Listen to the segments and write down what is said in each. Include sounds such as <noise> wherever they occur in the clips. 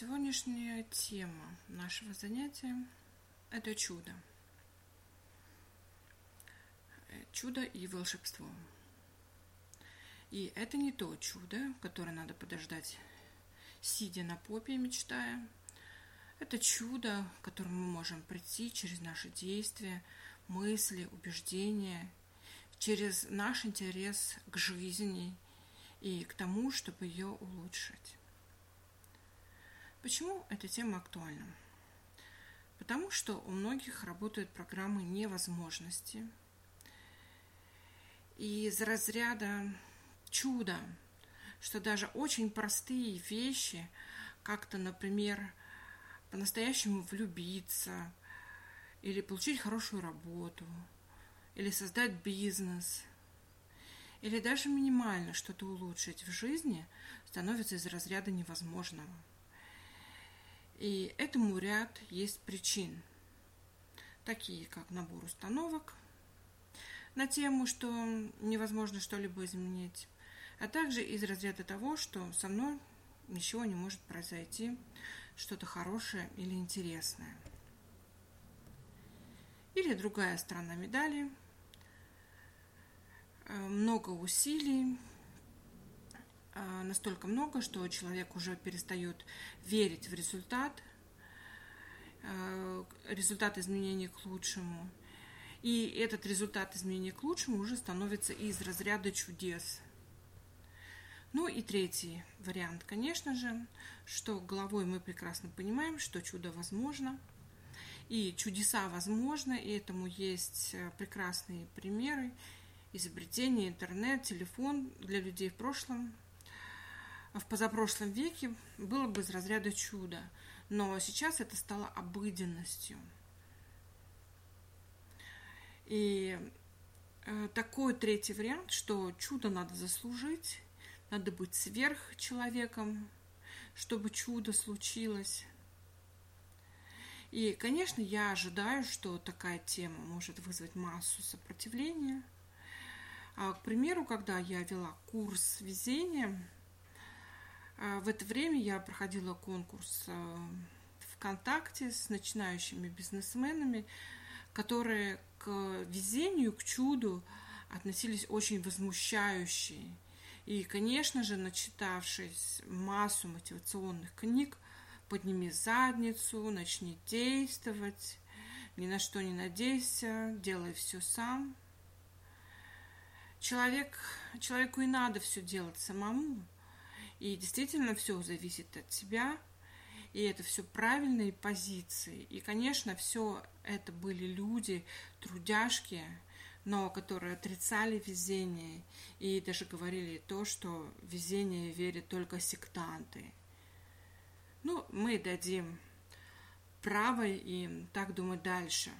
Сегодняшняя тема нашего занятия – это чудо. Чудо и волшебство. И это не то чудо, которое надо подождать, сидя на попе, мечтая. Это чудо, к которому мы можем прийти через наши действия, мысли, убеждения, через наш интерес к жизни и к тому, чтобы ее улучшить. Почему эта тема актуальна? Потому что у многих работают программы невозможности. И из разряда чуда, что даже очень простые вещи, как-то, например, по-настоящему влюбиться, или получить хорошую работу, или создать бизнес, или даже минимально что-то улучшить в жизни, становится из разряда невозможного – и этому ряд есть причин, такие как набор установок на тему, что невозможно что-либо изменить, а также из разряда того, что со мной ничего не может произойти, что-то хорошее или интересное. Или другая сторона медали. Э, много усилий, настолько много, что человек уже перестает верить в результат, а, результат изменений к лучшему. И этот результат изменений к лучшему уже становится из разряда чудес. Ну и третий вариант, конечно же, что головой мы прекрасно понимаем, что чудо возможно, и чудеса возможны, и этому есть э, прекрасные примеры, изобретение, интернет, телефон для людей в прошлом, в позапрошлом веке было бы из разряда чуда, но сейчас это стало обыденностью. И э, такой третий вариант, что чудо надо заслужить, надо быть сверхчеловеком, чтобы чудо случилось. И, конечно, я ожидаю, что такая тема может вызвать массу сопротивления. А, к примеру, когда я вела курс везения, в это время я проходила конкурс а, ВКонтакте с начинающими бизнесменами, которые к везению, к чуду относились очень возмущающе. И, конечно же, начитавшись массу мотивационных книг, подними задницу, начни действовать, ни на что не надейся, делай все сам. Человек, человеку и надо все делать самому – и действительно все зависит от тебя, и это все правильные позиции. И, конечно, все это были люди, трудяшки, но которые отрицали везение и даже говорили то, что везение верят только сектанты. Ну, мы дадим право им так думать дальше.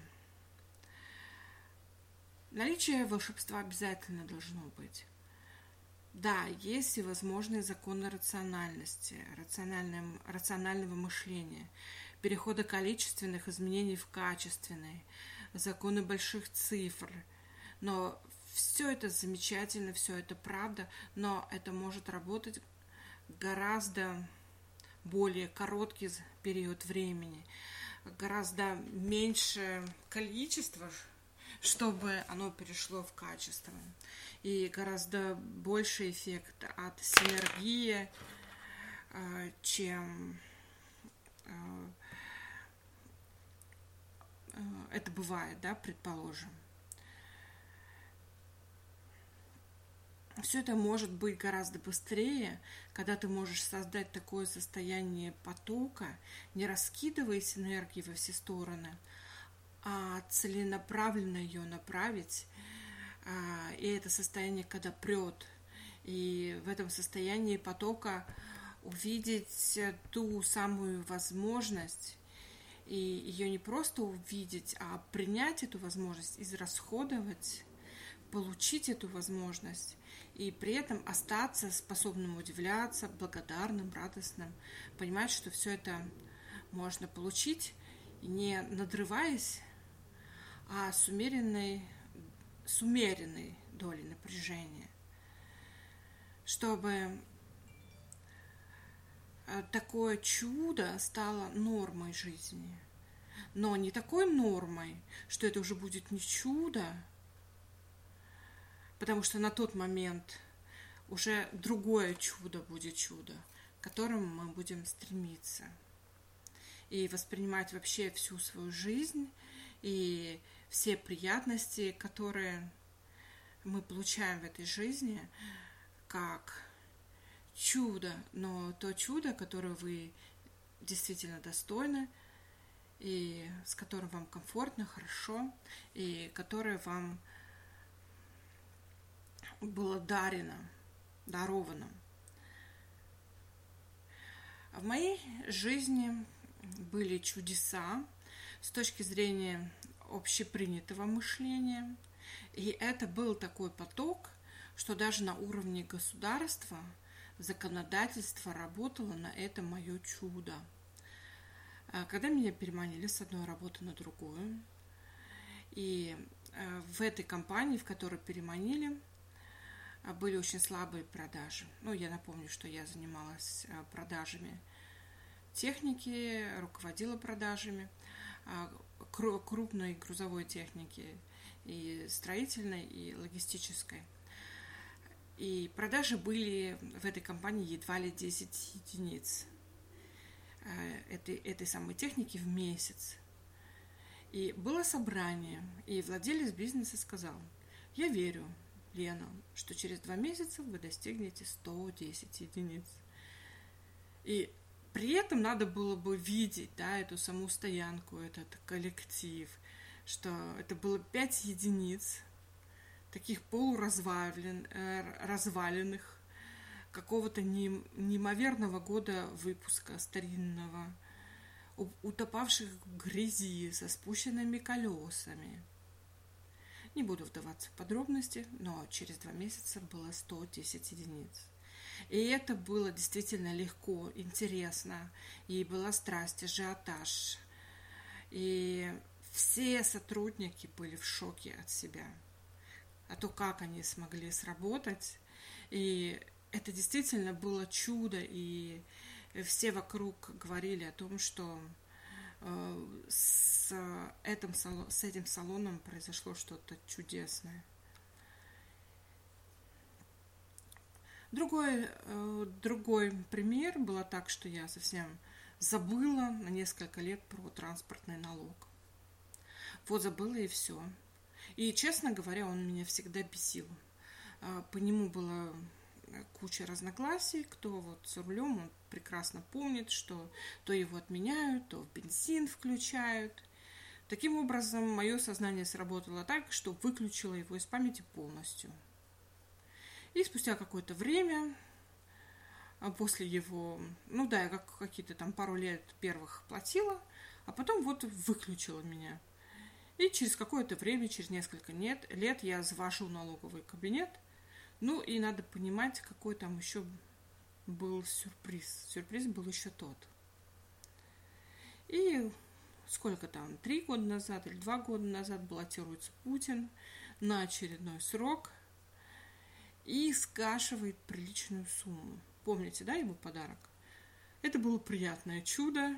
Наличие волшебства обязательно должно быть. Да, есть и возможные законы рациональности, рационального мышления, перехода количественных изменений в качественные, законы больших цифр. Но все это замечательно, все это правда, но это может работать гораздо более короткий период времени, гораздо меньше количество, чтобы оно перешло в качество и гораздо больше эффект от синергии, э, чем э, э, это бывает, да, предположим. Все это может быть гораздо быстрее, когда ты можешь создать такое состояние потока, не раскидываясь энергией во все стороны, целенаправленно ее направить а, и это состояние, когда прет. И в этом состоянии потока увидеть ту самую возможность, и ее не просто увидеть, а принять эту возможность, израсходовать, получить эту возможность, и при этом остаться способным удивляться, благодарным, радостным, понимать, что все это можно получить, не надрываясь, а с умеренной с умеренной долей напряжения, чтобы а, такое чудо стало нормой жизни. Но не такой нормой, что это уже будет не чудо, потому что на тот момент уже другое чудо будет чудо, к которому мы будем стремиться. И воспринимать вообще всю свою жизнь и все приятности, которые мы получаем в этой жизни, как чудо, но то чудо, которое вы действительно достойны, и с которым вам комфортно, хорошо, и которое вам было дарено, даровано. В моей жизни были чудеса с точки зрения общепринятого мышления. И это был такой поток, что даже на уровне государства законодательство работало на это мое чудо. А когда меня переманили с одной работы на другую, и э, в этой компании, в которой переманили, а, были очень слабые продажи. Ну, я напомню, что я занималась продажами техники, руководила продажами а, крупной грузовой техники и строительной, и логистической. И продажи были в этой компании едва ли 10 единиц э, этой, этой самой техники в месяц. И было собрание, и владелец бизнеса сказал, я верю, Лена, что через два месяца вы достигнете 110 единиц. И при этом надо было бы видеть да, эту саму стоянку, этот коллектив, что это было 5 единиц, таких полуразвален, э, разваленных, какого-то неимоверного года выпуска старинного, утопавших в грязи со спущенными колесами. Не буду вдаваться в подробности, но через два месяца было 110 единиц. И это было действительно легко, интересно, и была страсть, ажиотаж. И все сотрудники были в шоке от себя, а то, как они смогли сработать. И это действительно было чудо, и все вокруг говорили о том, что э, с этим, с этим салоном произошло что-то чудесное. Другой, э, другой пример было так, что я совсем забыла на несколько лет про транспортный налог. Вот забыла и все. И, честно говоря, он меня всегда бесил. А, по нему было куча разногласий, кто вот за рулем, он прекрасно помнит, что то его отменяют, то бензин включают. Таким образом, мое сознание сработало так, что выключило его из памяти полностью – и спустя какое-то время, а после его, ну да, я как какие-то там пару лет первых платила, а потом вот выключила меня. И через какое-то время, через несколько лет, лет я завожу налоговый кабинет. Ну и надо понимать, какой там еще был сюрприз. Сюрприз был еще тот. И сколько там, три года назад или два года назад баллотируется Путин на очередной срок – и скашивает приличную сумму. Помните, да, его подарок? Это было приятное чудо.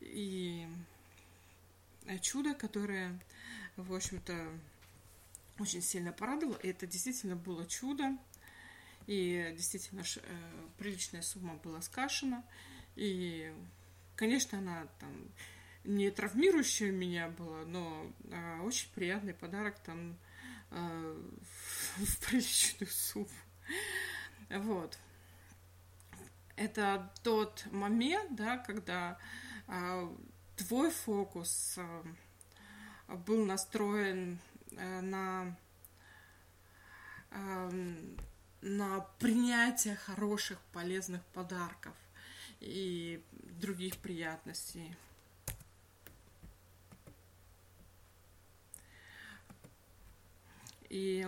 И чудо, которое, в общем-то, очень сильно порадовало. И это действительно было чудо. И действительно э, приличная сумма была скашена. И, конечно, она там не травмирующая меня была, но а, очень приятный подарок там Э, <laughs> в приличную сумму. Вот. Это тот момент, да, когда э, твой фокус э, был настроен э, на э, на принятие хороших, полезных подарков и других приятностей. И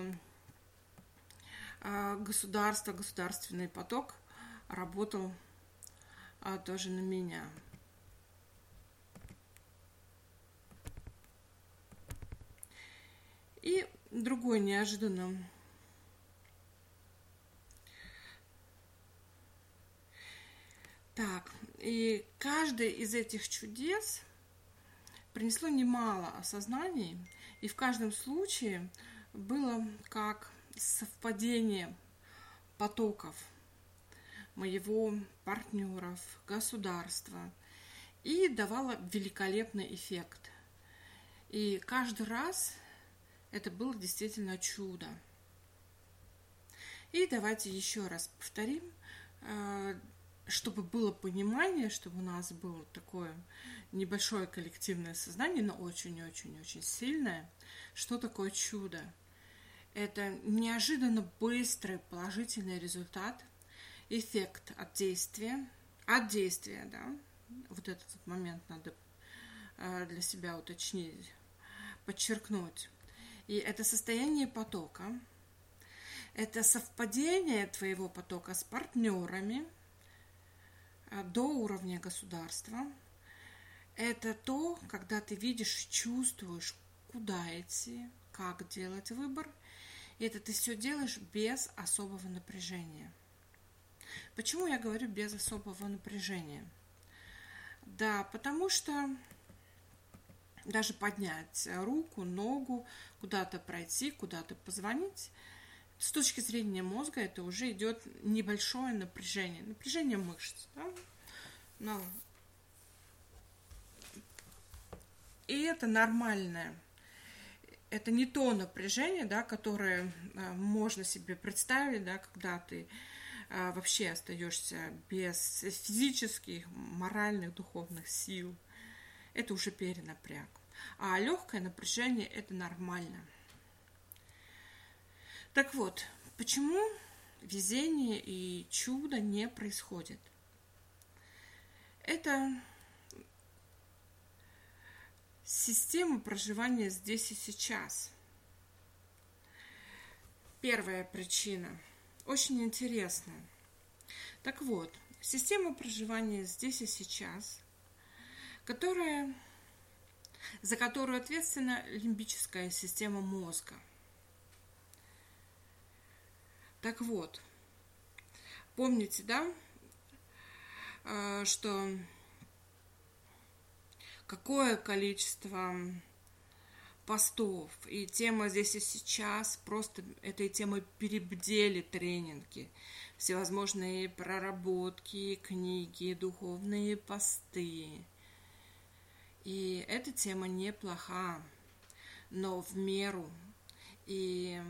а, государство, государственный поток работал а, тоже на меня. И другой неожиданно Так, и каждое из этих чудес принесло немало осознаний, и в каждом случае было как совпадение потоков моего партнеров, государства, и давало великолепный эффект. И каждый раз это было действительно чудо. И давайте еще раз повторим, э, чтобы было понимание, чтобы у нас было такое небольшое коллективное сознание, но очень-очень-очень сильное, что такое чудо. Это неожиданно быстрый положительный результат, эффект от действия, от действия, да, вот этот момент надо э, для себя уточнить, подчеркнуть. И это состояние потока, это совпадение твоего потока с партнерами э, до уровня государства. Это то, когда ты видишь, чувствуешь, куда идти, как делать выбор. И это ты все делаешь без особого напряжения. Почему я говорю без особого напряжения? Да, потому что даже поднять руку, ногу, куда-то пройти, куда-то позвонить, с точки зрения мозга это уже идет небольшое напряжение, напряжение мышц. Да? Но... И это нормальное. Это не то напряжение, да, которое а, можно себе представить, да, когда ты а, вообще остаешься без физических, моральных, духовных сил. Это уже перенапряг. А легкое напряжение – это нормально. Так вот, почему везение и чудо не происходит? Это система проживания здесь и сейчас. Первая причина – очень интересно. Так вот, система проживания здесь и сейчас, которая, за которую ответственна лимбическая система мозга. Так вот, помните, да, э, что какое количество постов. И тема здесь и сейчас, просто этой темой перебдели тренинги. Всевозможные проработки, книги, духовные посты. И эта тема неплоха, но в меру. И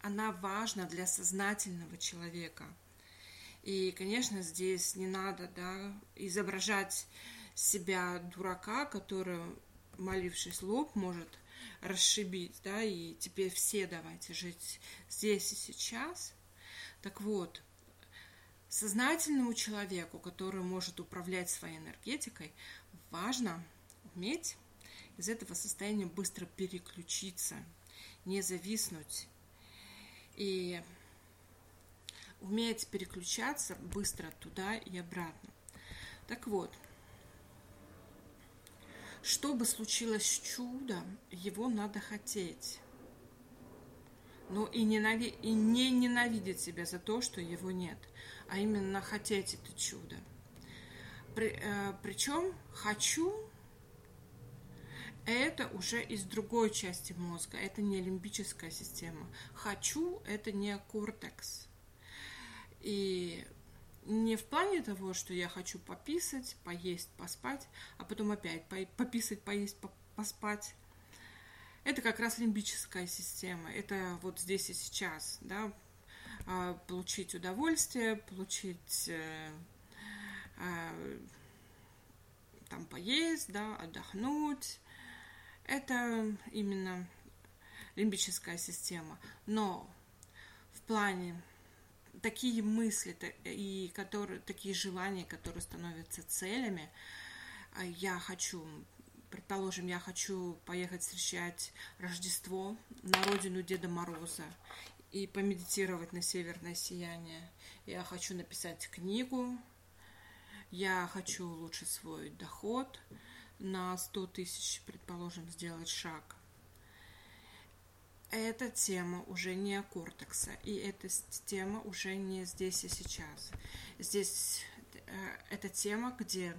она важна для сознательного человека. И, конечно, здесь не надо да, изображать себя дурака, который молившись лоб, может расшибить, да, и теперь все давайте жить здесь и сейчас. Так вот, сознательному человеку, который может управлять своей энергетикой, важно уметь из этого состояния быстро переключиться, не зависнуть и уметь переключаться быстро туда и обратно. Так вот, чтобы случилось чудо, его надо хотеть. Но и, ненави... и не ненавидеть себя за то, что его нет, а именно хотеть это чудо. При, э, причем хочу это уже из другой части мозга, это не лимбическая система. Хочу это не кортекс. И не в плане того, что я хочу пописать, поесть, поспать, а потом опять пописать, поесть, поспать. Это как раз лимбическая система. Это вот здесь и сейчас, да, а, получить удовольствие, получить э, э, там поесть, да, отдохнуть. Это именно лимбическая система. Но в плане такие мысли и которые, такие желания, которые становятся целями. А я хочу, предположим, я хочу поехать встречать Рождество на родину Деда Мороза и помедитировать на северное сияние. Я хочу написать книгу, я хочу улучшить свой доход на 100 тысяч, предположим, сделать шаг эта тема уже не кортекса, и эта тема уже не здесь и сейчас. Здесь это тема, где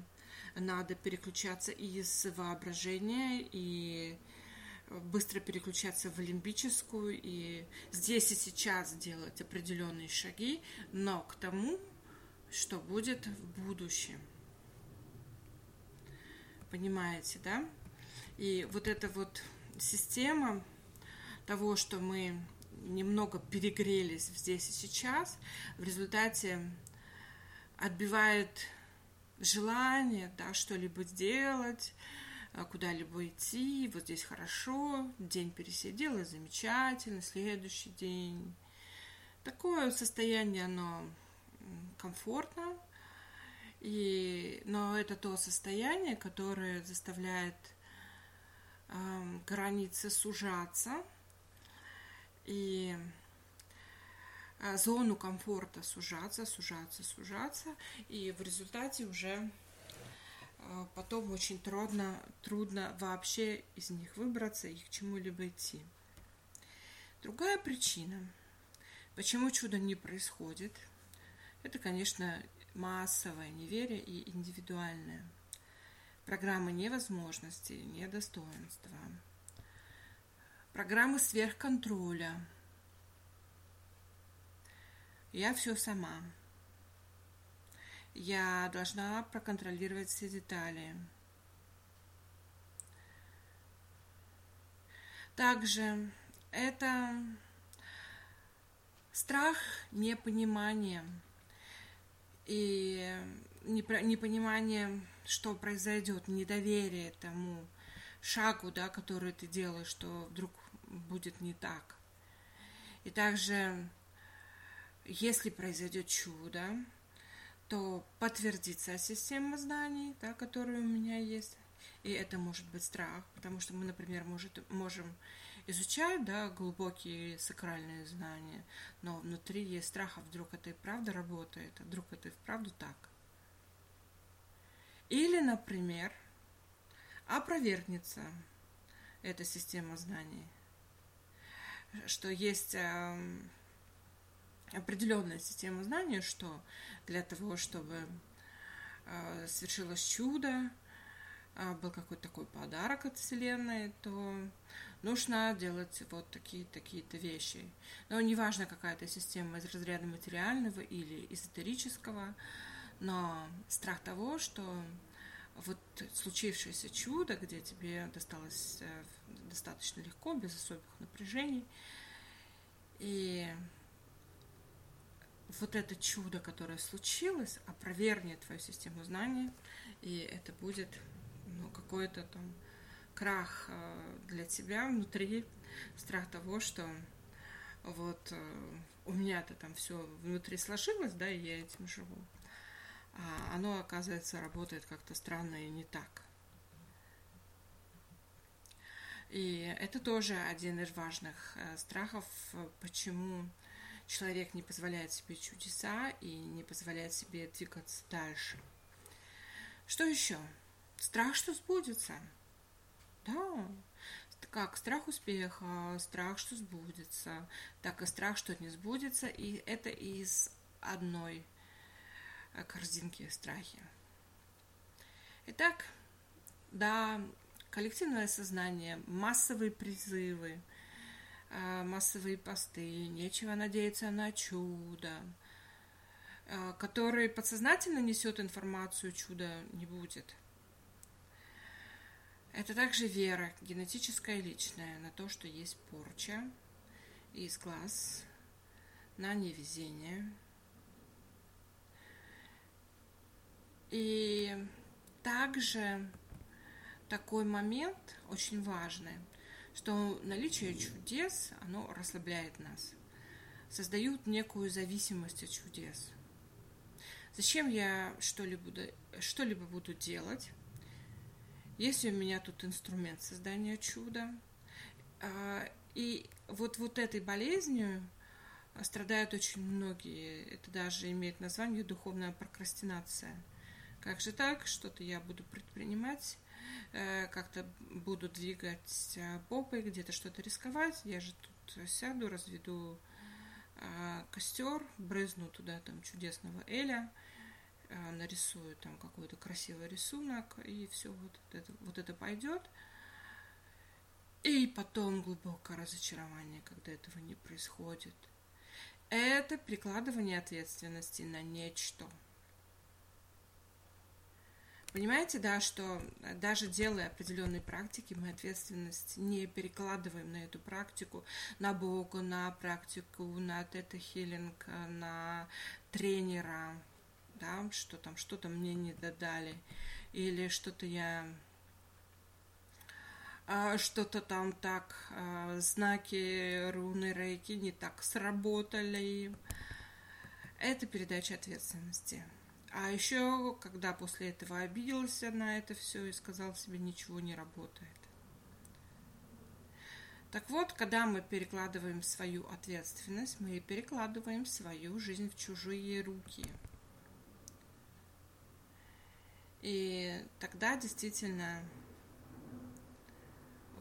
надо переключаться из воображения и быстро переключаться в лимбическую и здесь и сейчас делать определенные шаги, но к тому, что будет в будущем. Понимаете, да? И вот эта вот система того, что мы немного перегрелись здесь и сейчас, в результате отбивает желание да, что-либо сделать, а, куда-либо идти, вот здесь хорошо, день пересидел, и замечательно, следующий день. Такое состояние, оно комфортно, и, но это то состояние, которое заставляет э, границы сужаться и э, зону комфорта сужаться, сужаться, сужаться, и в результате уже э, потом очень трудно, трудно вообще из них выбраться и к чему-либо идти. Другая причина, почему чудо не происходит, это, конечно, массовое неверие и индивидуальное. Программы невозможности, недостоинства. Программы сверхконтроля. Я все сама. Я должна проконтролировать все детали. Также это страх непонимания и непонимание, что произойдет, недоверие тому шагу, да, который ты делаешь, что вдруг будет не так. И также, если произойдет чудо, то подтвердится система знаний, да, которая у меня есть. И это может быть страх, потому что мы, например, может, можем изучают, да, глубокие сакральные знания, но внутри есть страх, а вдруг это и правда работает, а вдруг это и вправду так. Или, например, опровергнется эта система знаний, что есть э, определенная система знаний, что для того, чтобы э, свершилось чудо, э, был какой-то такой подарок от Вселенной, то нужно делать вот такие такие-то вещи. Но неважно, какая это система из разряда материального или эзотерического, но страх того, что вот случившееся чудо, где тебе досталось э, достаточно легко, без особых напряжений, и вот это чудо, которое случилось, опровергнет твою систему знаний, и это будет ну, какое-то там крах э, для тебя внутри, страх того, что вот э, у меня-то там все внутри сложилось, да, и я этим живу. А оно, оказывается, работает как-то странно и не так. И это тоже один из важных э, страхов, почему человек не позволяет себе чудеса и не позволяет себе двигаться дальше. Что еще? Страх, что сбудется – да, как страх успеха, страх, что сбудется, так и страх, что не сбудется, и это из одной корзинки страхи. Итак, да, коллективное сознание, массовые призывы, э, массовые посты, нечего надеяться на чудо, э, который подсознательно несет информацию, чуда не будет – это также вера, генетическая и личная, на то, что есть порча из глаз, на невезение. И также такой момент очень важный, что наличие чудес, оно расслабляет нас, создают некую зависимость от чудес. Зачем я что-либо, что-либо буду делать, если у меня тут инструмент создания чуда. А, и вот, вот этой болезнью страдают очень многие. Это даже имеет название духовная прокрастинация. Как же так? Что-то я буду предпринимать, э, как-то буду двигать э, попой, где-то что-то рисковать. Я же тут сяду, разведу а, костер, брызну туда там чудесного Эля, э, нарисую там какой-то красивый рисунок, и все вот это, вот это пойдет. И потом глубокое разочарование, когда этого не происходит. Это прикладывание ответственности на нечто. Понимаете, да, что даже делая определенные практики, мы ответственность не перекладываем на эту практику, на Бога, на практику, на тета-хиллинг, на тренера, да, что там что-то мне не додали, или что-то я а, что-то там так, знаки руны рейки не так сработали. Это передача ответственности. А еще, когда после этого обиделся на это все и сказал себе, ничего не работает. Так вот, когда мы перекладываем свою ответственность, мы перекладываем свою жизнь в чужие руки. И тогда действительно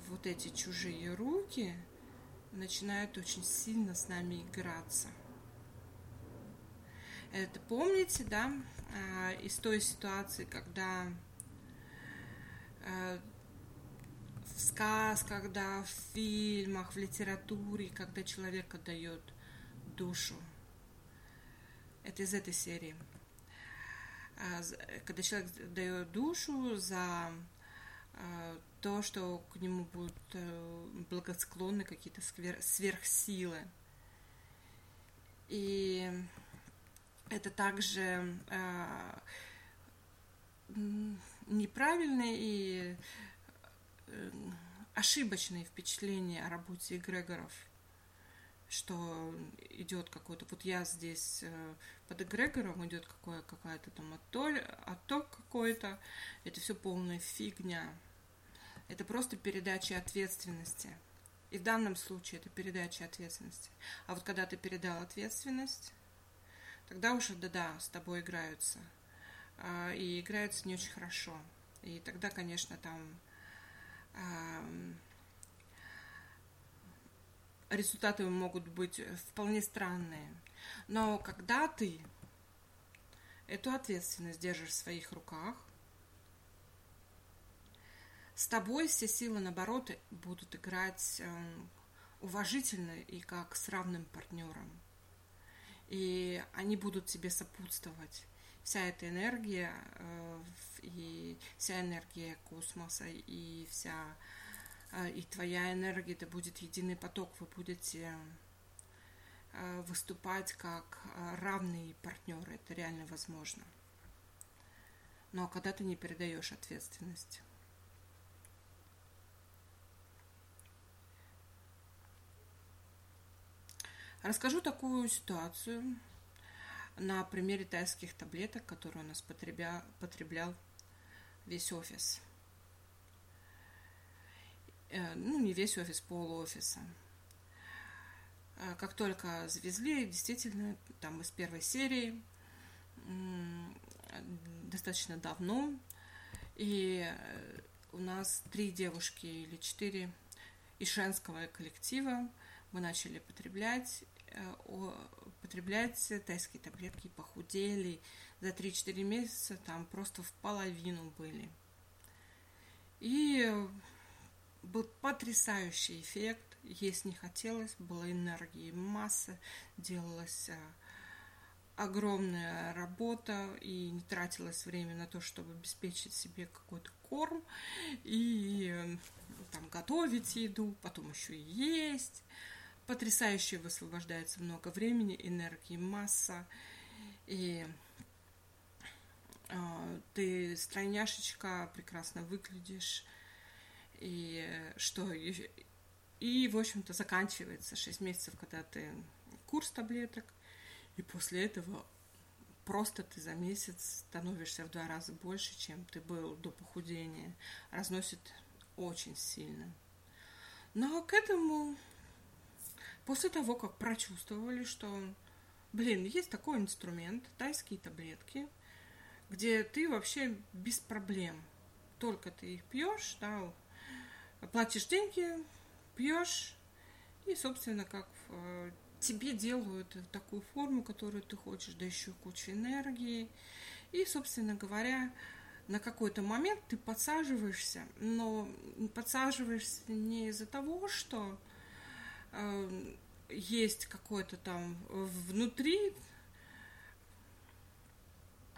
вот эти чужие руки начинают очень сильно с нами играться. Это помните, да, а, из той ситуации, когда а, в сказках, да, в фильмах, в литературе, когда человек отдает душу. Это из этой серии. А, когда человек дает душу за то, что к нему будут э, благосклонны какие-то сверхсилы. И это также э, неправильные и э, ошибочные впечатления о работе эгрегоров, что идет какой-то, вот я здесь э, под эгрегором идет какое, какая-то там отток, отток какой-то, это все полная фигня. Это просто передача ответственности. И в данном случае это передача ответственности. А вот когда ты передал ответственность, тогда уже да-да, с тобой играются. А, и играются не очень хорошо. И тогда, конечно, там результаты могут быть вполне странные. Но когда ты эту ответственность держишь в своих руках, с тобой все силы, наоборот, будут играть эм, уважительно и как с равным партнером. И они будут тебе сопутствовать. Вся эта энергия э, и вся энергия космоса и вся э, и твоя энергия, это будет единый поток, вы будете э, выступать как равные партнеры, это реально возможно. Но когда ты не передаешь ответственность. Расскажу такую ситуацию на примере тайских таблеток, которые у нас потребля, потреблял весь офис. Э, ну, не весь офис, пол офиса. Э, как только завезли, действительно, там из первой серии, достаточно давно, и э, у нас три девушки или четыре из женского коллектива мы начали потреблять, э, потреблять тайские таблетки, похудели. За 3-4 месяца там просто в половину были. И был потрясающий эффект. Есть не хотелось, было энергии масса, делалась э, огромная работа и не тратилось время на то, чтобы обеспечить себе какой-то корм и э, там готовить еду, потом еще и есть потрясающе высвобождается много времени, энергии, масса. И э, ты стройняшечка, прекрасно выглядишь. И что? И, и в общем-то, заканчивается 6 месяцев, когда ты курс таблеток. И после этого просто ты за месяц становишься в два раза больше, чем ты был до похудения. Разносит очень сильно. Но к этому После того, как прочувствовали, что, блин, есть такой инструмент, тайские таблетки, где ты вообще без проблем. Только ты их пьешь, да, платишь деньги, пьешь, и, собственно, как э, тебе делают такую форму, которую ты хочешь, да еще куча энергии, И, собственно говоря, на какой-то момент ты подсаживаешься, но подсаживаешься не из-за того, что есть какой-то там внутри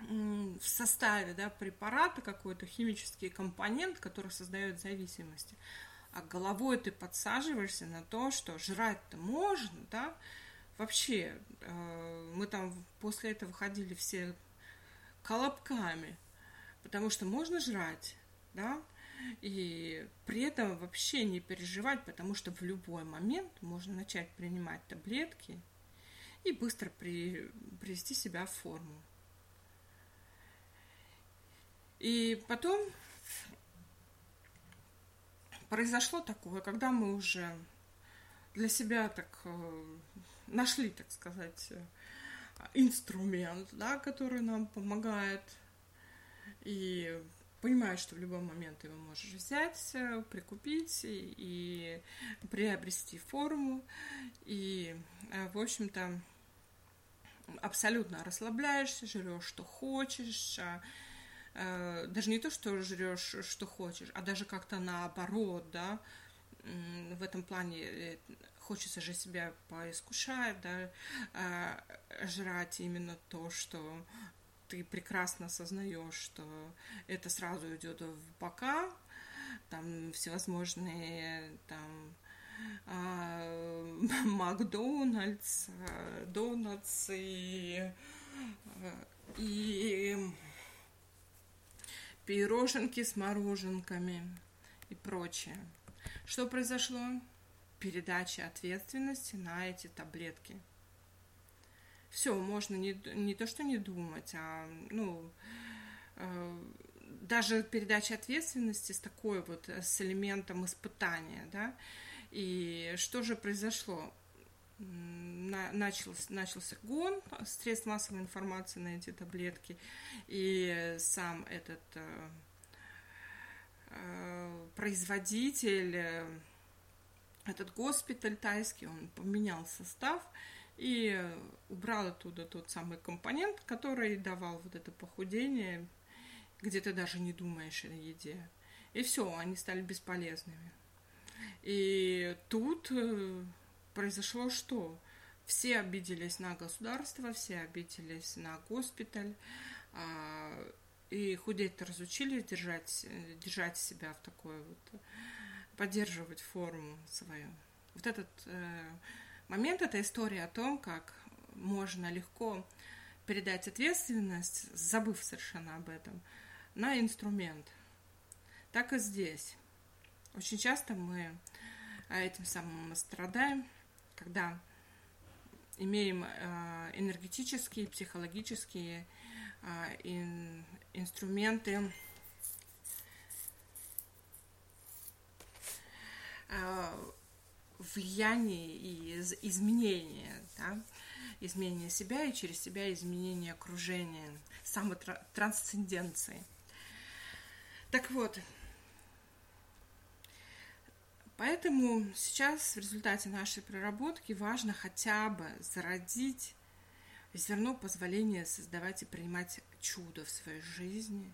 в составе да, препарата какой-то химический компонент, который создает зависимости. А головой ты подсаживаешься на то, что жрать-то можно, да, вообще, э, мы там после этого ходили все колобками, потому что можно жрать, да, и при этом вообще не переживать, потому что в любой момент можно начать принимать таблетки и быстро при, привести себя в форму. И потом произошло такое, когда мы уже для себя так э, нашли, так сказать, инструмент, да, который нам помогает. И понимаешь, что в любой момент его можешь взять, э, прикупить и, приобрести форму. И, э, в общем-то, абсолютно расслабляешься, жрешь, что хочешь, а, даже не то, что жрешь, что хочешь, а даже как-то наоборот, да, в этом плане хочется же себя поискушать, да, а, жрать именно то, что ты прекрасно осознаешь, что это сразу идет в бока, там всевозможные там а, <laughs> Макдональдс, Донатс и, и пироженки с мороженками и прочее. Что произошло? передачи ответственности на эти таблетки. Все, можно не, не то, что не думать, а ну, э, даже передача ответственности с такой вот, э, с элементом испытания, да. И что же произошло? начался, начался гон средств массовой информации на эти таблетки, и сам этот э, э, производитель э, этот госпиталь тайский, он поменял состав и убрал оттуда тот самый компонент, который давал вот это похудение, где ты даже не думаешь о еде. И все, они стали бесполезными. И тут э, произошло что? Все обиделись на государство, все обиделись на госпиталь, а, и худеть-то разучились держать, держать себя в такой вот поддерживать форму свою. Вот этот э, момент, эта история о том, как можно легко передать ответственность, забыв совершенно об этом, на инструмент. Так и здесь. Очень часто мы этим самым страдаем, когда имеем э, энергетические, психологические э, инструменты влияние и изменение, да, изменение себя и через себя изменение окружения, самотрансценденции. Так вот, поэтому сейчас в результате нашей проработки важно хотя бы зародить зерно позволения создавать и принимать чудо в своей жизни,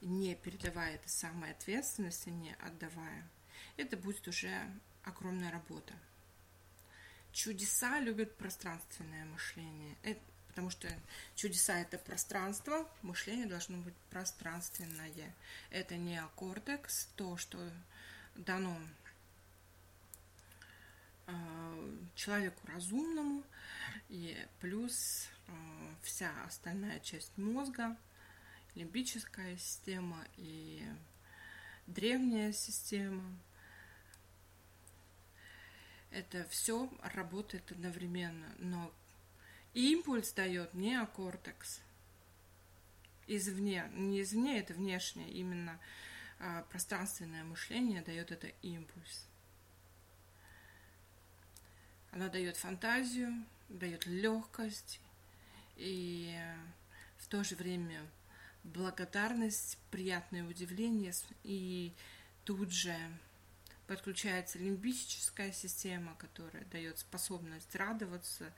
не передавая это самой ответственности, не отдавая – это будет уже огромная работа. Чудеса любят пространственное мышление, это, потому что чудеса это пространство, мышление должно быть пространственное. Это не кортекс, то, что дано э, человеку разумному, и плюс э, вся остальная часть мозга, лимбическая система и древняя система – это все работает одновременно, но импульс дает неокортекс извне, не извне, это внешнее, именно а, пространственное мышление дает это импульс. Она дает фантазию, дает легкость и в то же время благодарность, приятное удивление и тут же подключается лимбическая система, которая дает способность радоваться,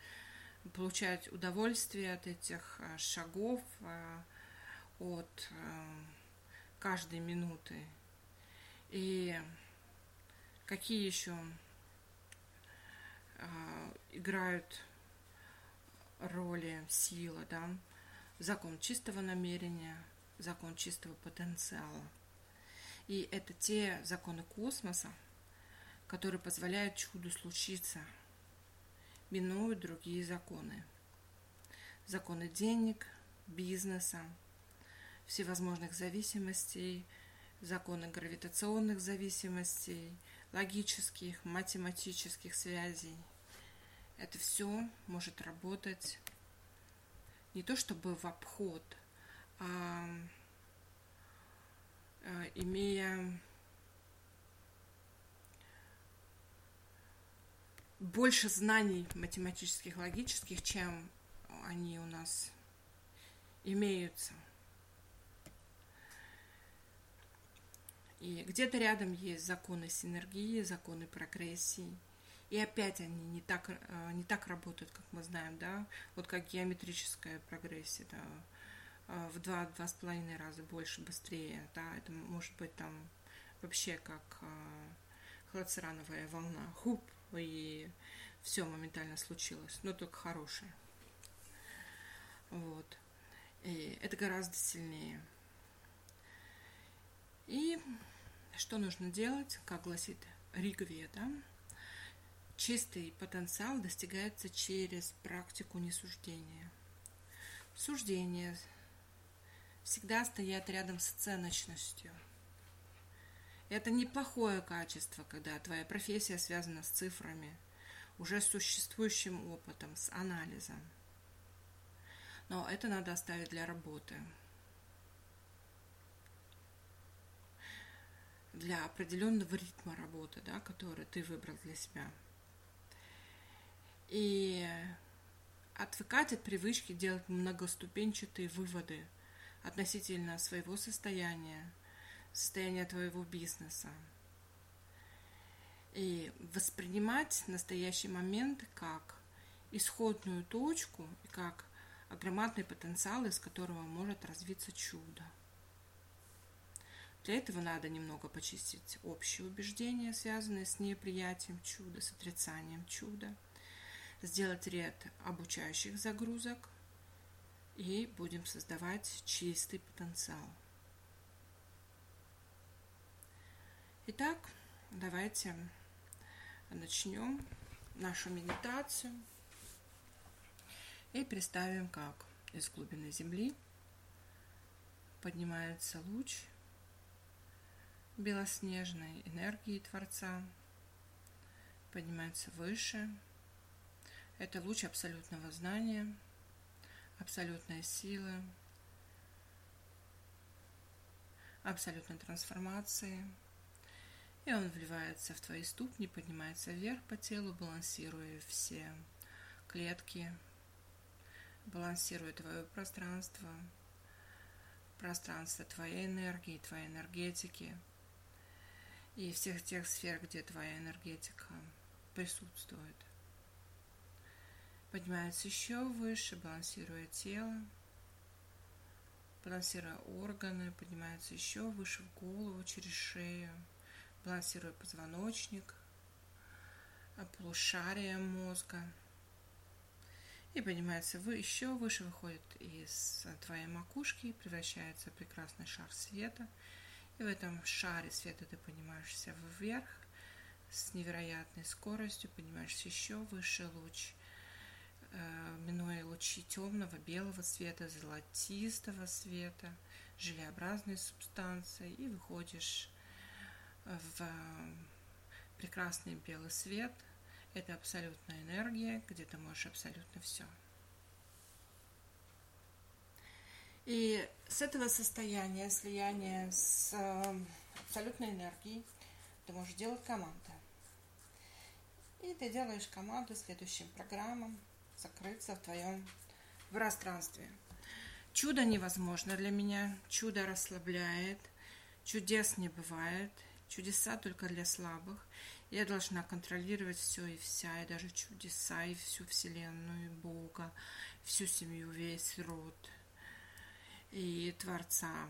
получать удовольствие от этих э, шагов, э, от каждой минуты. И какие еще играют роли сила, да, закон чистого намерения, закон чистого потенциала. И это те законы космоса, которые позволяют чуду случиться, минуют другие законы. Законы денег, бизнеса, всевозможных зависимостей, законы гравитационных зависимостей, логических, математических связей. Это все может работать не то чтобы в обход, а, имея больше знаний математических, логических, чем они у нас имеются. И где-то рядом есть законы синергии, законы прогрессии. И опять они не так, э, не так работают, как мы знаем, да, вот как геометрическая прогрессия, да, э, в два-два с половиной раза больше, быстрее, да, это может быть там вообще как э, хлоцерановая волна, хуп, и все моментально случилось, но только хорошее. Вот. И это гораздо сильнее. И что нужно делать, как гласит Ригведа, чистый потенциал достигается через практику несуждения. Суждения всегда стоят рядом с оценочностью – это неплохое качество, когда твоя профессия связана с цифрами, уже существующим опытом, с анализом. Но это надо оставить для работы. Для определенного ритма работы, да, который ты выбрал для себя. И отвыкать от привычки делать многоступенчатые выводы относительно своего состояния – состояние твоего бизнеса. И воспринимать настоящий момент как исходную точку и как громадный потенциал, из которого может развиться чудо. Для этого надо немного почистить общие убеждения, связанные с неприятием чуда, с отрицанием чуда, сделать ряд обучающих загрузок и будем создавать чистый потенциал. Итак, давайте начнем нашу медитацию и представим, как из глубины Земли поднимается луч белоснежной энергии Творца, поднимается выше. Это луч абсолютного знания, абсолютной силы, абсолютной трансформации – и он вливается в твои ступни, поднимается вверх по телу, балансируя все клетки, балансируя твое пространство, пространство твоей энергии, твоей энергетики и всех тех сфер, где твоя энергетика присутствует. Поднимается еще выше, балансируя тело, балансируя органы, поднимается еще выше в голову через шею – балансируя позвоночник, полушария мозга. И поднимается вы, еще выше, выходит из твоей макушки, превращается в прекрасный шар света. И в этом шаре света ты поднимаешься вверх с невероятной скоростью, поднимаешься еще выше луч, э, минуя лучи темного, белого цвета, золотистого света, желеобразной субстанции, и выходишь в прекрасный белый свет. Это абсолютная энергия, где ты можешь абсолютно все. И с этого состояния слияния с э, абсолютной энергией ты можешь делать команды. И ты делаешь команду следующим программам закрыться в твоем пространстве. Чудо невозможно для меня, чудо расслабляет, чудес не бывает – Чудеса только для слабых. Я должна контролировать все и вся, и даже чудеса, и всю Вселенную, и Бога, всю семью, весь род, и Творца.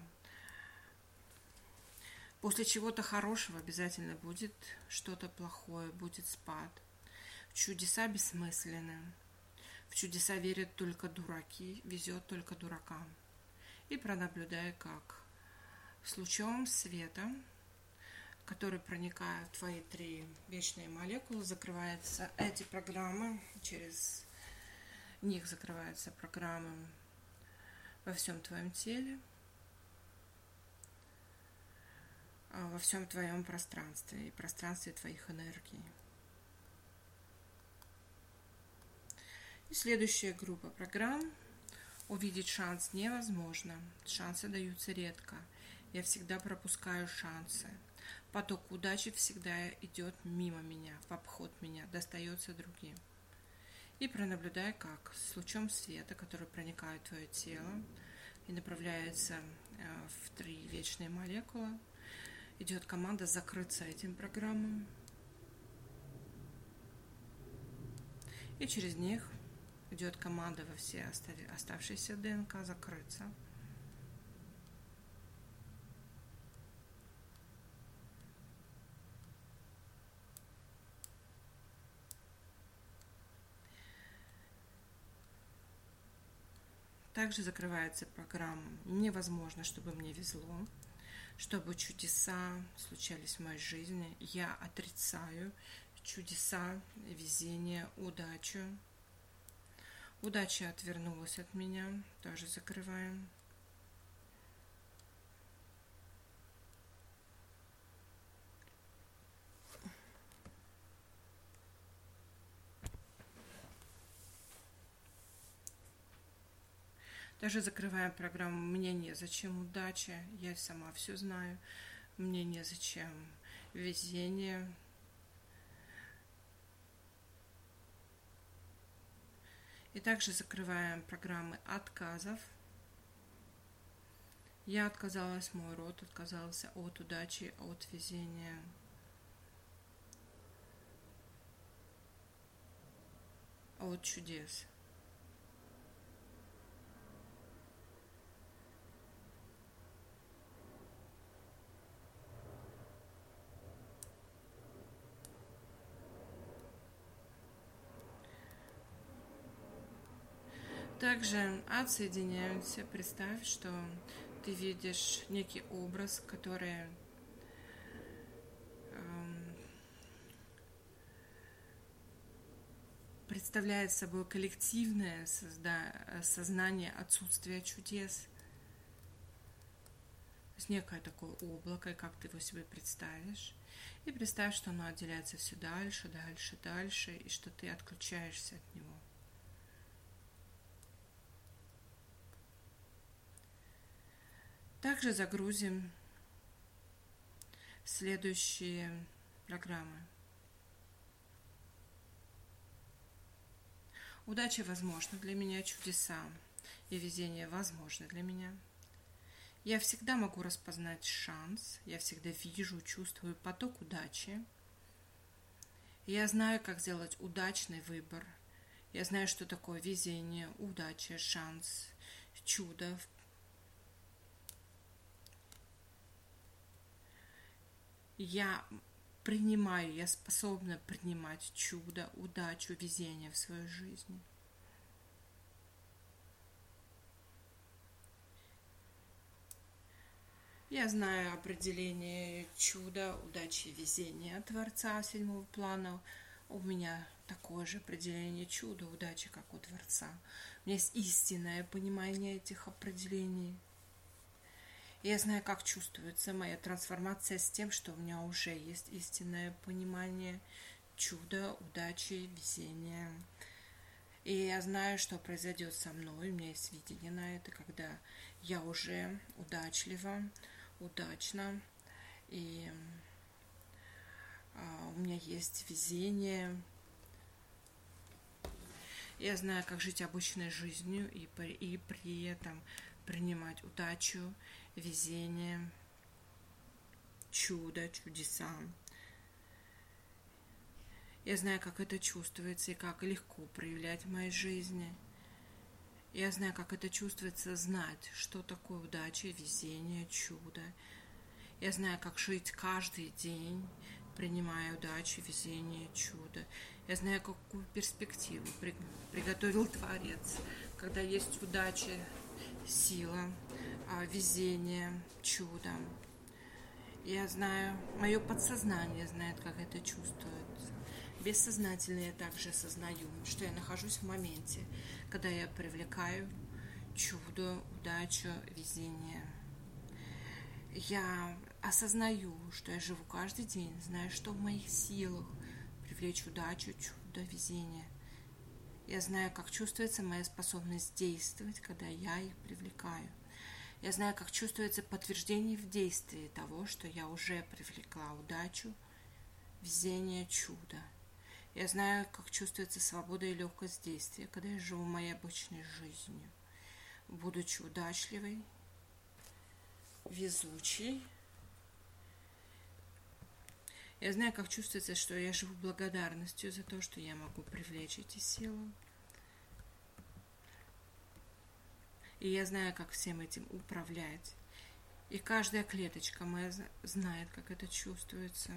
После чего-то хорошего обязательно будет что-то плохое, будет спад. Чудеса бессмысленны. В чудеса верят только дураки, везет только дуракам. И пронаблюдай, как с лучом света который проникает в твои три вечные молекулы, закрываются эти программы, через них закрываются программы во всем твоем теле, а, во всем твоем пространстве и пространстве твоих энергий. И следующая группа программ. Увидеть шанс невозможно. Шансы даются редко. Я всегда пропускаю шансы. Поток удачи всегда идет мимо меня, в обход меня, достается другим. И пронаблюдай, как с лучом света, который проникает в твое тело и направляется э, в три вечные молекулы, идет команда закрыться этим программам. И через них идет команда во все оставшиеся ДНК закрыться. Также закрывается программа «Невозможно, чтобы мне везло», чтобы чудеса случались в моей жизни. Я отрицаю чудеса, везение, удачу. Удача отвернулась от меня, тоже закрываем. Даже закрывая программу «Мне незачем удача», я сама все знаю, мне незачем везение. И также закрываем программы отказов. Я отказалась, мой род отказался от удачи, от везения. от чудес. Также отсоединяются. Представь, что ты видишь некий образ, который эм, представляет собой коллективное сознание отсутствия чудес. То есть некое такое облако, как ты его себе представишь. И представь, что оно отделяется все дальше, дальше, дальше, и что ты отключаешься от него. Также загрузим следующие программы. Удача возможна для меня, чудеса и везение возможно для меня. Я всегда могу распознать шанс, я всегда вижу, чувствую поток удачи. Я знаю, как сделать удачный выбор. Я знаю, что такое везение, удача, шанс, чудо в я принимаю, я способна принимать чудо, удачу, везение в свою жизнь. Я знаю определение чуда, удачи, везения Творца седьмого плана. У меня такое же определение чуда, удачи, как у Творца. У меня есть истинное понимание этих определений. Я знаю, как чувствуется моя трансформация с тем, что у меня уже есть истинное понимание чуда, удачи, везения. И я знаю, что произойдет со мной, у меня есть видение на это, когда я уже удачлива, удачна, и а, у меня есть везение. Я знаю, как жить обычной жизнью и, и при этом принимать удачу везение, чудо, чудеса. Я знаю, как это чувствуется и как легко проявлять в моей жизни. Я знаю, как это чувствуется знать, что такое удача, везение, чудо. Я знаю, как жить каждый день, принимая удачу, везение, чудо. Я знаю, какую перспективу приготовил <laughs> Творец, когда есть удача, сила, везение, чудо. Я знаю, мое подсознание знает, как это чувствует. Бессознательно я также осознаю, что я нахожусь в моменте, когда я привлекаю чудо, удачу, везение. Я осознаю, что я живу каждый день, зная, что в моих силах привлечь удачу, чудо, везение. Я знаю, как чувствуется моя способность действовать, когда я их привлекаю. Я знаю, как чувствуется подтверждение в действии того, что я уже привлекла удачу, везение, чудо – я знаю, как чувствуется свобода и легкость действия, когда я живу моей обычной жизнью, будучи удачливой, везучей. Я знаю, как чувствуется, что я живу благодарностью за то, что я могу привлечь эти силы. И я знаю, как всем этим управлять. И каждая клеточка моя знает, как это чувствуется.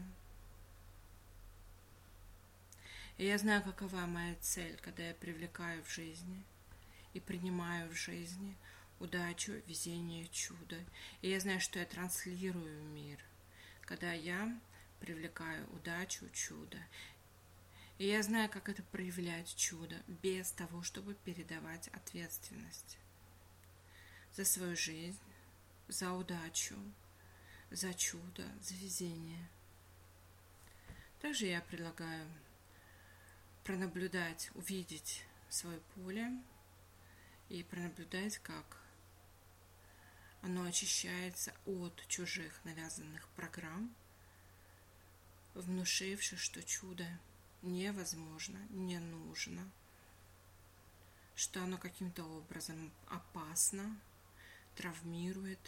И я знаю, какова моя цель, когда я привлекаю в жизни и принимаю в жизни удачу, везение, чудо. И я знаю, что я транслирую мир, когда я привлекаю удачу, чудо. И я знаю, как это проявлять чудо без того, чтобы передавать ответственность за свою жизнь, за удачу, за чудо, за везение. Также я предлагаю пронаблюдать, увидеть свое поле и пронаблюдать, как оно очищается от чужих навязанных программ, внушивших, что чудо невозможно, не нужно, что оно каким-то образом опасно, травмирует,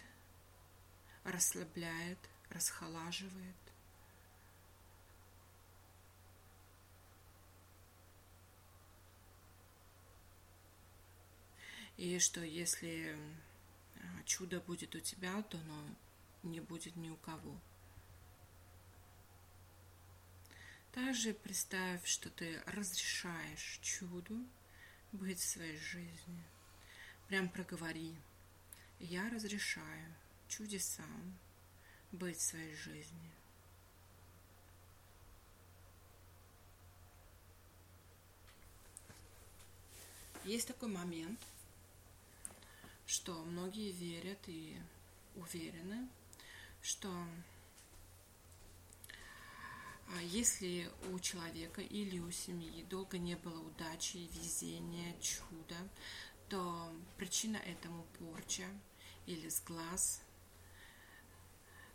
расслабляет, расхолаживает. И что если а, чудо будет у тебя, то оно не будет ни у кого. Также представь, что ты разрешаешь чуду быть в своей жизни. Прям проговори. Я разрешаю чудесам быть в своей жизни. Есть такой момент, что многие верят и уверены, что а, если у человека или у семьи долго не было удачи, везения, чуда, то причина этому порча или сглаз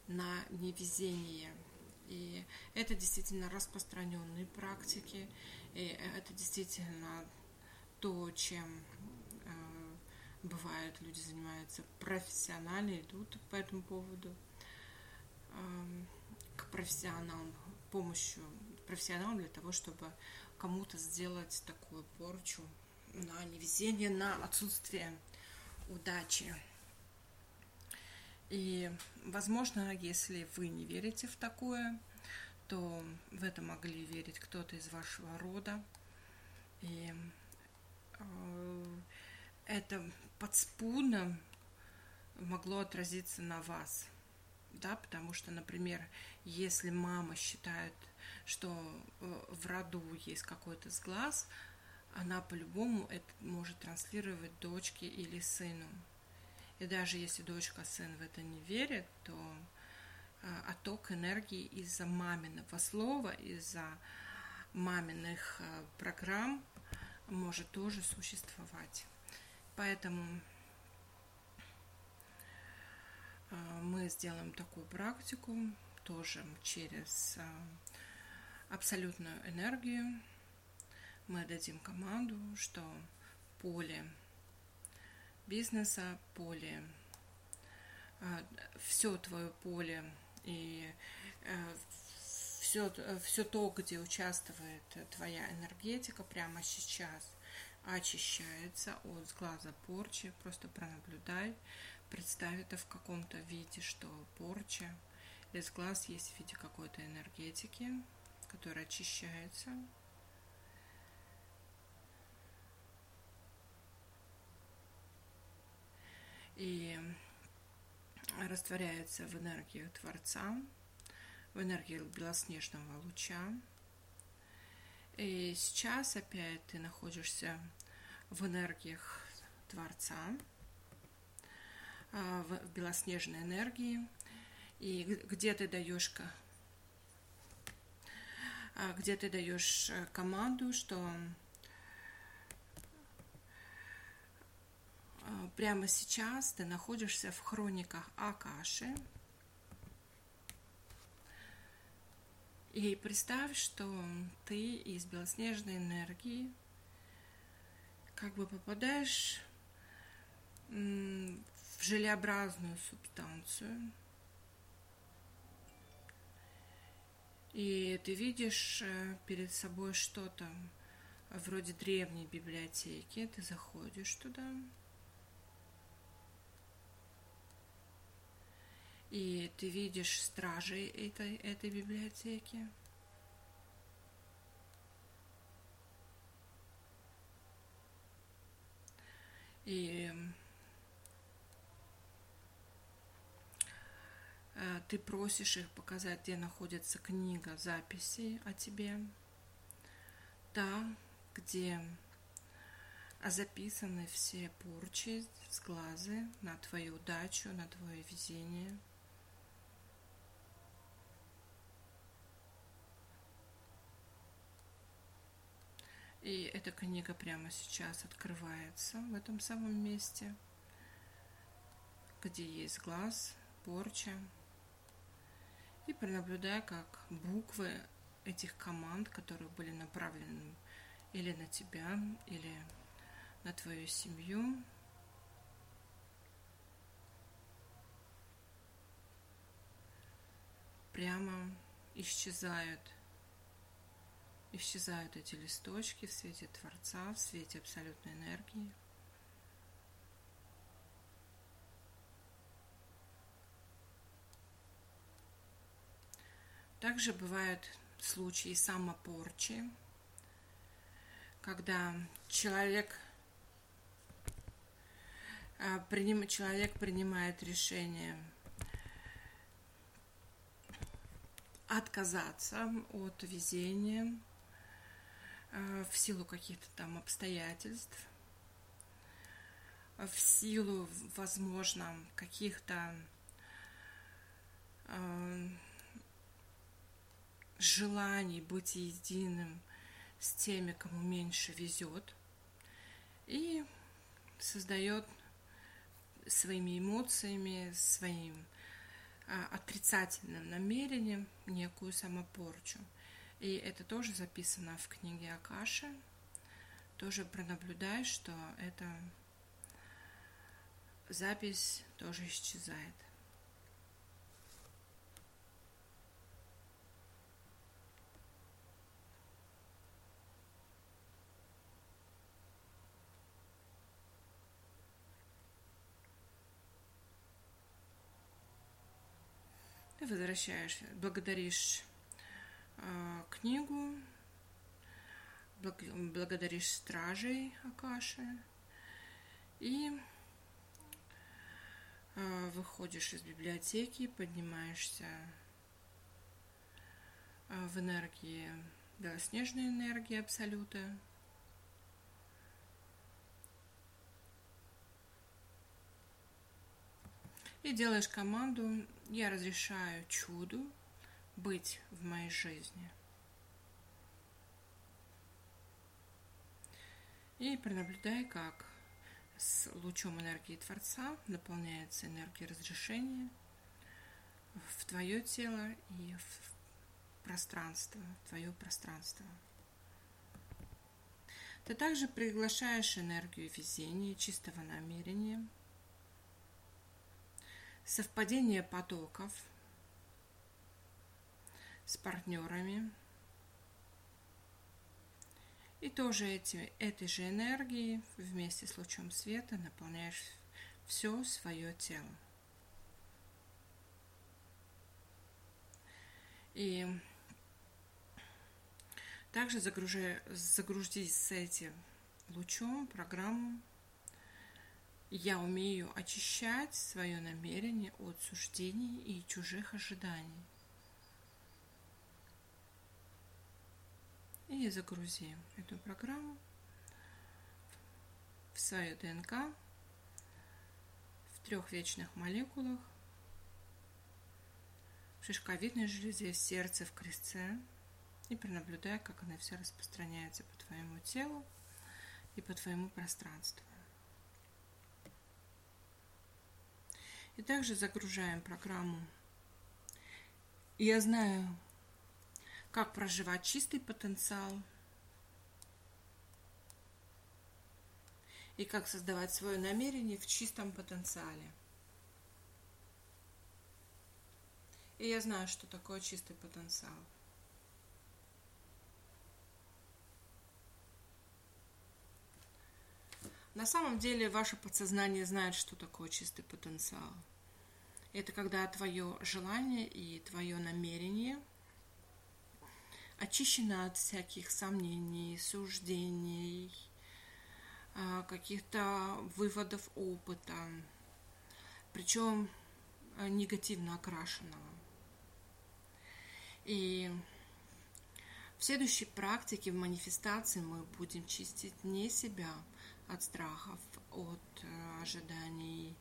на невезение. И это действительно распространенные практики, и это действительно то, чем Бывает, люди занимаются профессионально, идут по этому поводу к профессионалам, помощью профессионалам для того, чтобы кому-то сделать такую порчу на невезение, на отсутствие удачи. И, возможно, если вы не верите в такое, то в это могли верить кто-то из вашего рода. И э, это подспудно могло отразиться на вас. Да, потому что, например, если мама считает, что э, в роду есть какой-то сглаз, она по-любому это может транслировать дочке или сыну. И даже если дочка, сын в это не верит, то э, отток энергии из-за маминого слова, из-за маминых э, программ может тоже существовать. Поэтому а, мы сделаем такую практику тоже через а, абсолютную энергию. Мы дадим команду, что поле бизнеса, поле, а, все твое поле и все, все то, где участвует твоя энергетика прямо сейчас, очищается от глаза порчи. Просто пронаблюдай, представь это в каком-то виде, что порча из глаз есть в виде какой-то энергетики, которая очищается. И растворяется в энергии Творца, в энергии белоснежного луча. И сейчас опять ты находишься в энергиях Творца, а, в белоснежной энергии, и где ты даешь а, где ты даешь э, команду, что прямо сейчас ты находишься в хрониках Акаши. И представь, что ты из белоснежной энергии как бы попадаешь в желеобразную субстанцию. И ты видишь э, перед собой что-то вроде древней библиотеки. Ты заходишь туда. И ты видишь стражей этой, этой библиотеки. И э, ты просишь их показать, где находится книга записей о тебе, та, где записаны все порчи, сглазы на твою удачу, на твое везение – И эта книга прямо сейчас открывается в этом самом месте, где есть глаз, порча. И пронаблюдай, как буквы этих команд, которые были направлены или на тебя, или на твою семью, прямо исчезают исчезают эти листочки в свете Творца, в свете абсолютной энергии. Также бывают случаи самопорчи, когда человек, а, человек принимает решение отказаться от везения, в силу каких-то там обстоятельств, в силу, возможно, каких-то э, желаний быть единым с теми, кому меньше везет, и создает своими эмоциями, своим э, отрицательным намерением некую самопорчу – и это тоже записано в книге Акаши. Тоже пронаблюдай, что эта запись тоже исчезает. Ты возвращаешь, благодаришь книгу, благодаришь стражей Акаши и а, выходишь из библиотеки, поднимаешься а, в энергии, белоснежной энергии Абсолюта. И делаешь команду «Я разрешаю чуду быть в моей жизни. И пронаблюдай, как с лучом энергии Творца наполняется энергия разрешения в твое тело и в пространство, в твое пространство. Ты также приглашаешь энергию везения, чистого намерения, совпадение потоков – с партнерами. И тоже эти, этой же энергией вместе с лучом света наполняешь все свое тело. И также загружая, загрузить с этим лучом программу «Я умею очищать свое намерение от суждений и чужих ожиданий». И загрузи эту программу в свою ДНК в трех вечных молекулах в шишковидной железе, в сердце, в крестце и пронаблюдай, как она вся распространяется по твоему телу и по твоему пространству. И также загружаем программу. Я знаю, как проживать чистый потенциал и как создавать свое намерение в чистом потенциале. И я знаю, что такое чистый потенциал. На самом деле ваше подсознание знает, что такое чистый потенциал. Это когда твое желание и твое намерение очищено от всяких сомнений, суждений, а, каких-то выводов опыта, причем а, негативно окрашенного. И в следующей практике, в манифестации мы будем чистить не себя, от страхов, от э, ожиданий,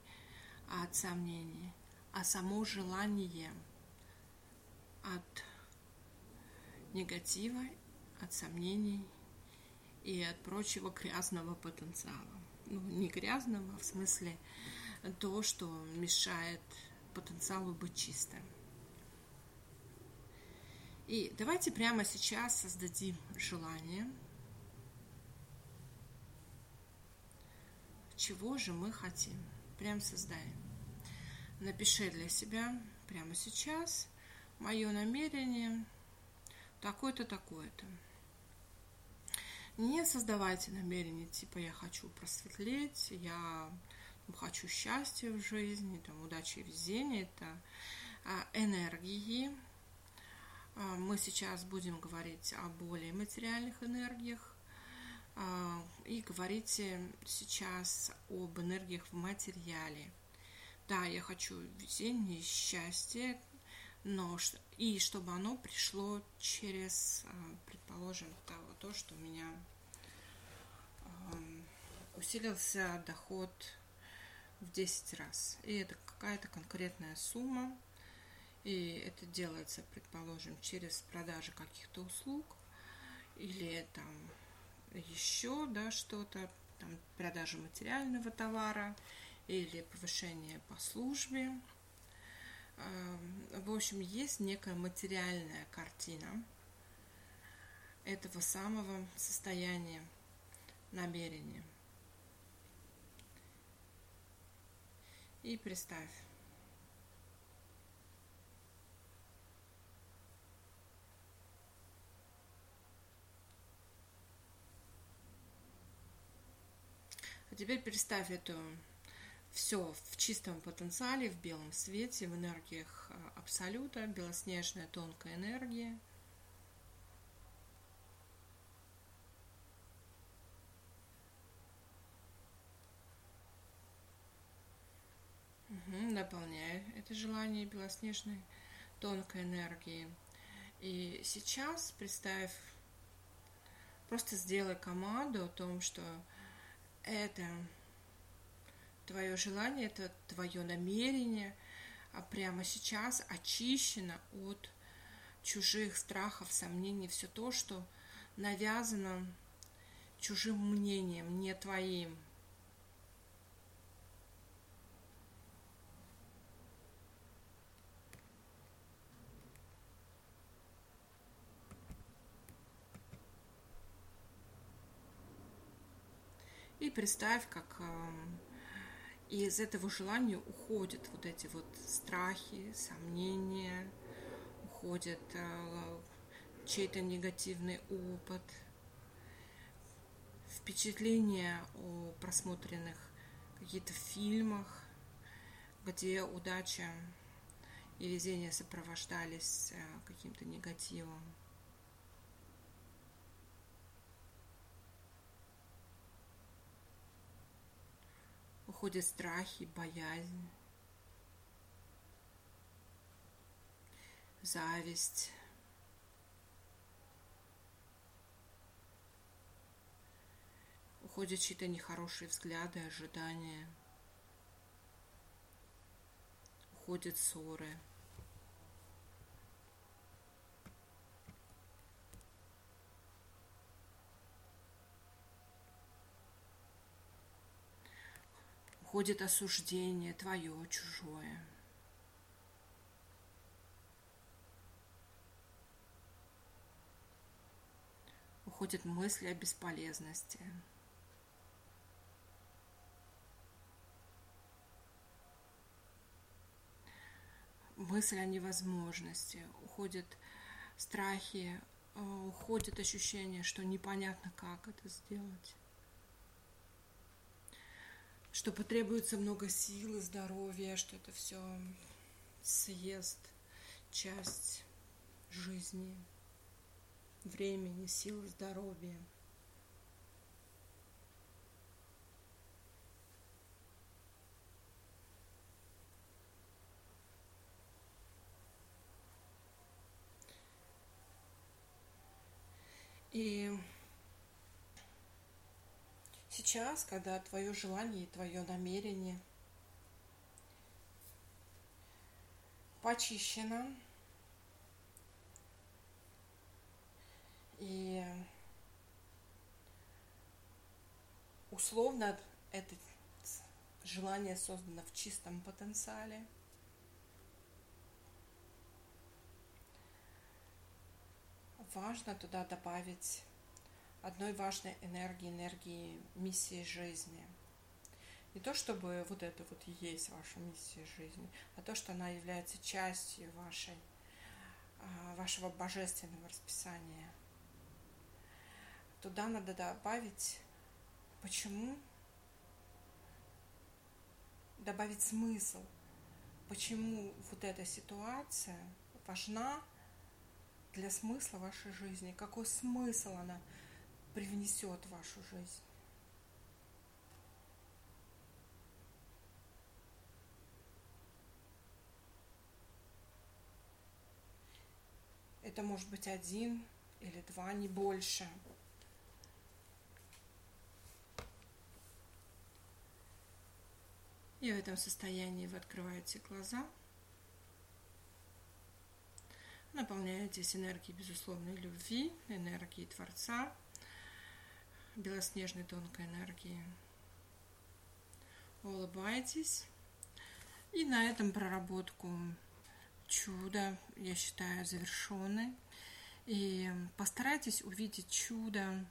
от сомнений, а само желание от негатива, от сомнений и от прочего грязного потенциала. Ну, не грязного, а в смысле то, что мешает потенциалу быть чистым. И давайте прямо сейчас создадим желание – чего же мы хотим. Прям создаем. Напиши для себя прямо сейчас мое намерение такое-то, такое-то. Не создавайте намерение, типа я хочу просветлеть, я хочу счастья в жизни, там, удачи и везения. Это а, энергии. А, мы сейчас будем говорить о более материальных энергиях. А, и говорите сейчас об энергиях в материале. Да, я хочу везение, счастье, но и чтобы оно пришло через, а, предположим, того, то, что у меня усилился доход в 10 раз. И это какая-то конкретная сумма. И это делается, предположим, через продажи каких-то услуг или там еще да, что-то, там, продажа материального товара или повышение по службе. Эм, в общем, есть некая материальная картина этого самого состояния намерения. И представь, А теперь представь это все в чистом потенциале, в белом свете, в энергиях а, абсолюта, белоснежная тонкая энергия. Угу, наполняй это желание белоснежной тонкой энергии. И сейчас представь, просто сделай команду о том, что это твое желание, это твое намерение а прямо сейчас очищено от чужих страхов, сомнений, все то, что навязано чужим мнением, не твоим. И представь, как эм, из этого желания уходят вот эти вот страхи, сомнения, уходит э, чей-то негативный опыт, впечатления о просмотренных каких-то фильмах, где удача и везение сопровождались э, каким-то негативом. Уходят страхи, боязнь, зависть. Уходят чьи-то нехорошие взгляды, ожидания. Уходят ссоры. Уходит осуждение твое, чужое. Уходят мысли о бесполезности. мысль о невозможности, уходят страхи, э, уходит ощущение, что непонятно, как это сделать, что потребуется много сил и здоровья, что это все съест часть жизни, времени, сил, здоровья. И сейчас, когда твое желание и твое намерение почищено, и условно это желание создано в чистом потенциале – важно туда добавить одной важной энергии, энергии миссии жизни. Не то, чтобы вот это вот и есть ваша миссия жизни, а то, что она является частью вашей, а, вашего божественного расписания. Туда надо добавить, почему, добавить смысл, почему вот эта ситуация важна для смысла вашей жизни, какой смысл она привнесет в вашу жизнь. Это может быть один или два, не больше. И в этом состоянии вы открываете глаза – Наполняетесь энергией безусловной любви, энергией Творца, белоснежной тонкой энергии. Улыбайтесь. И на этом проработку чуда, я считаю, завершенной. И постарайтесь увидеть чудо,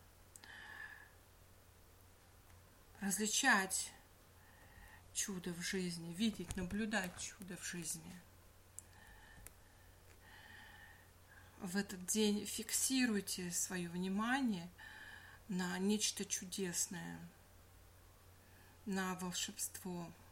различать чудо в жизни, видеть, наблюдать чудо в жизни – в этот день фиксируйте свое внимание на нечто чудесное, на волшебство –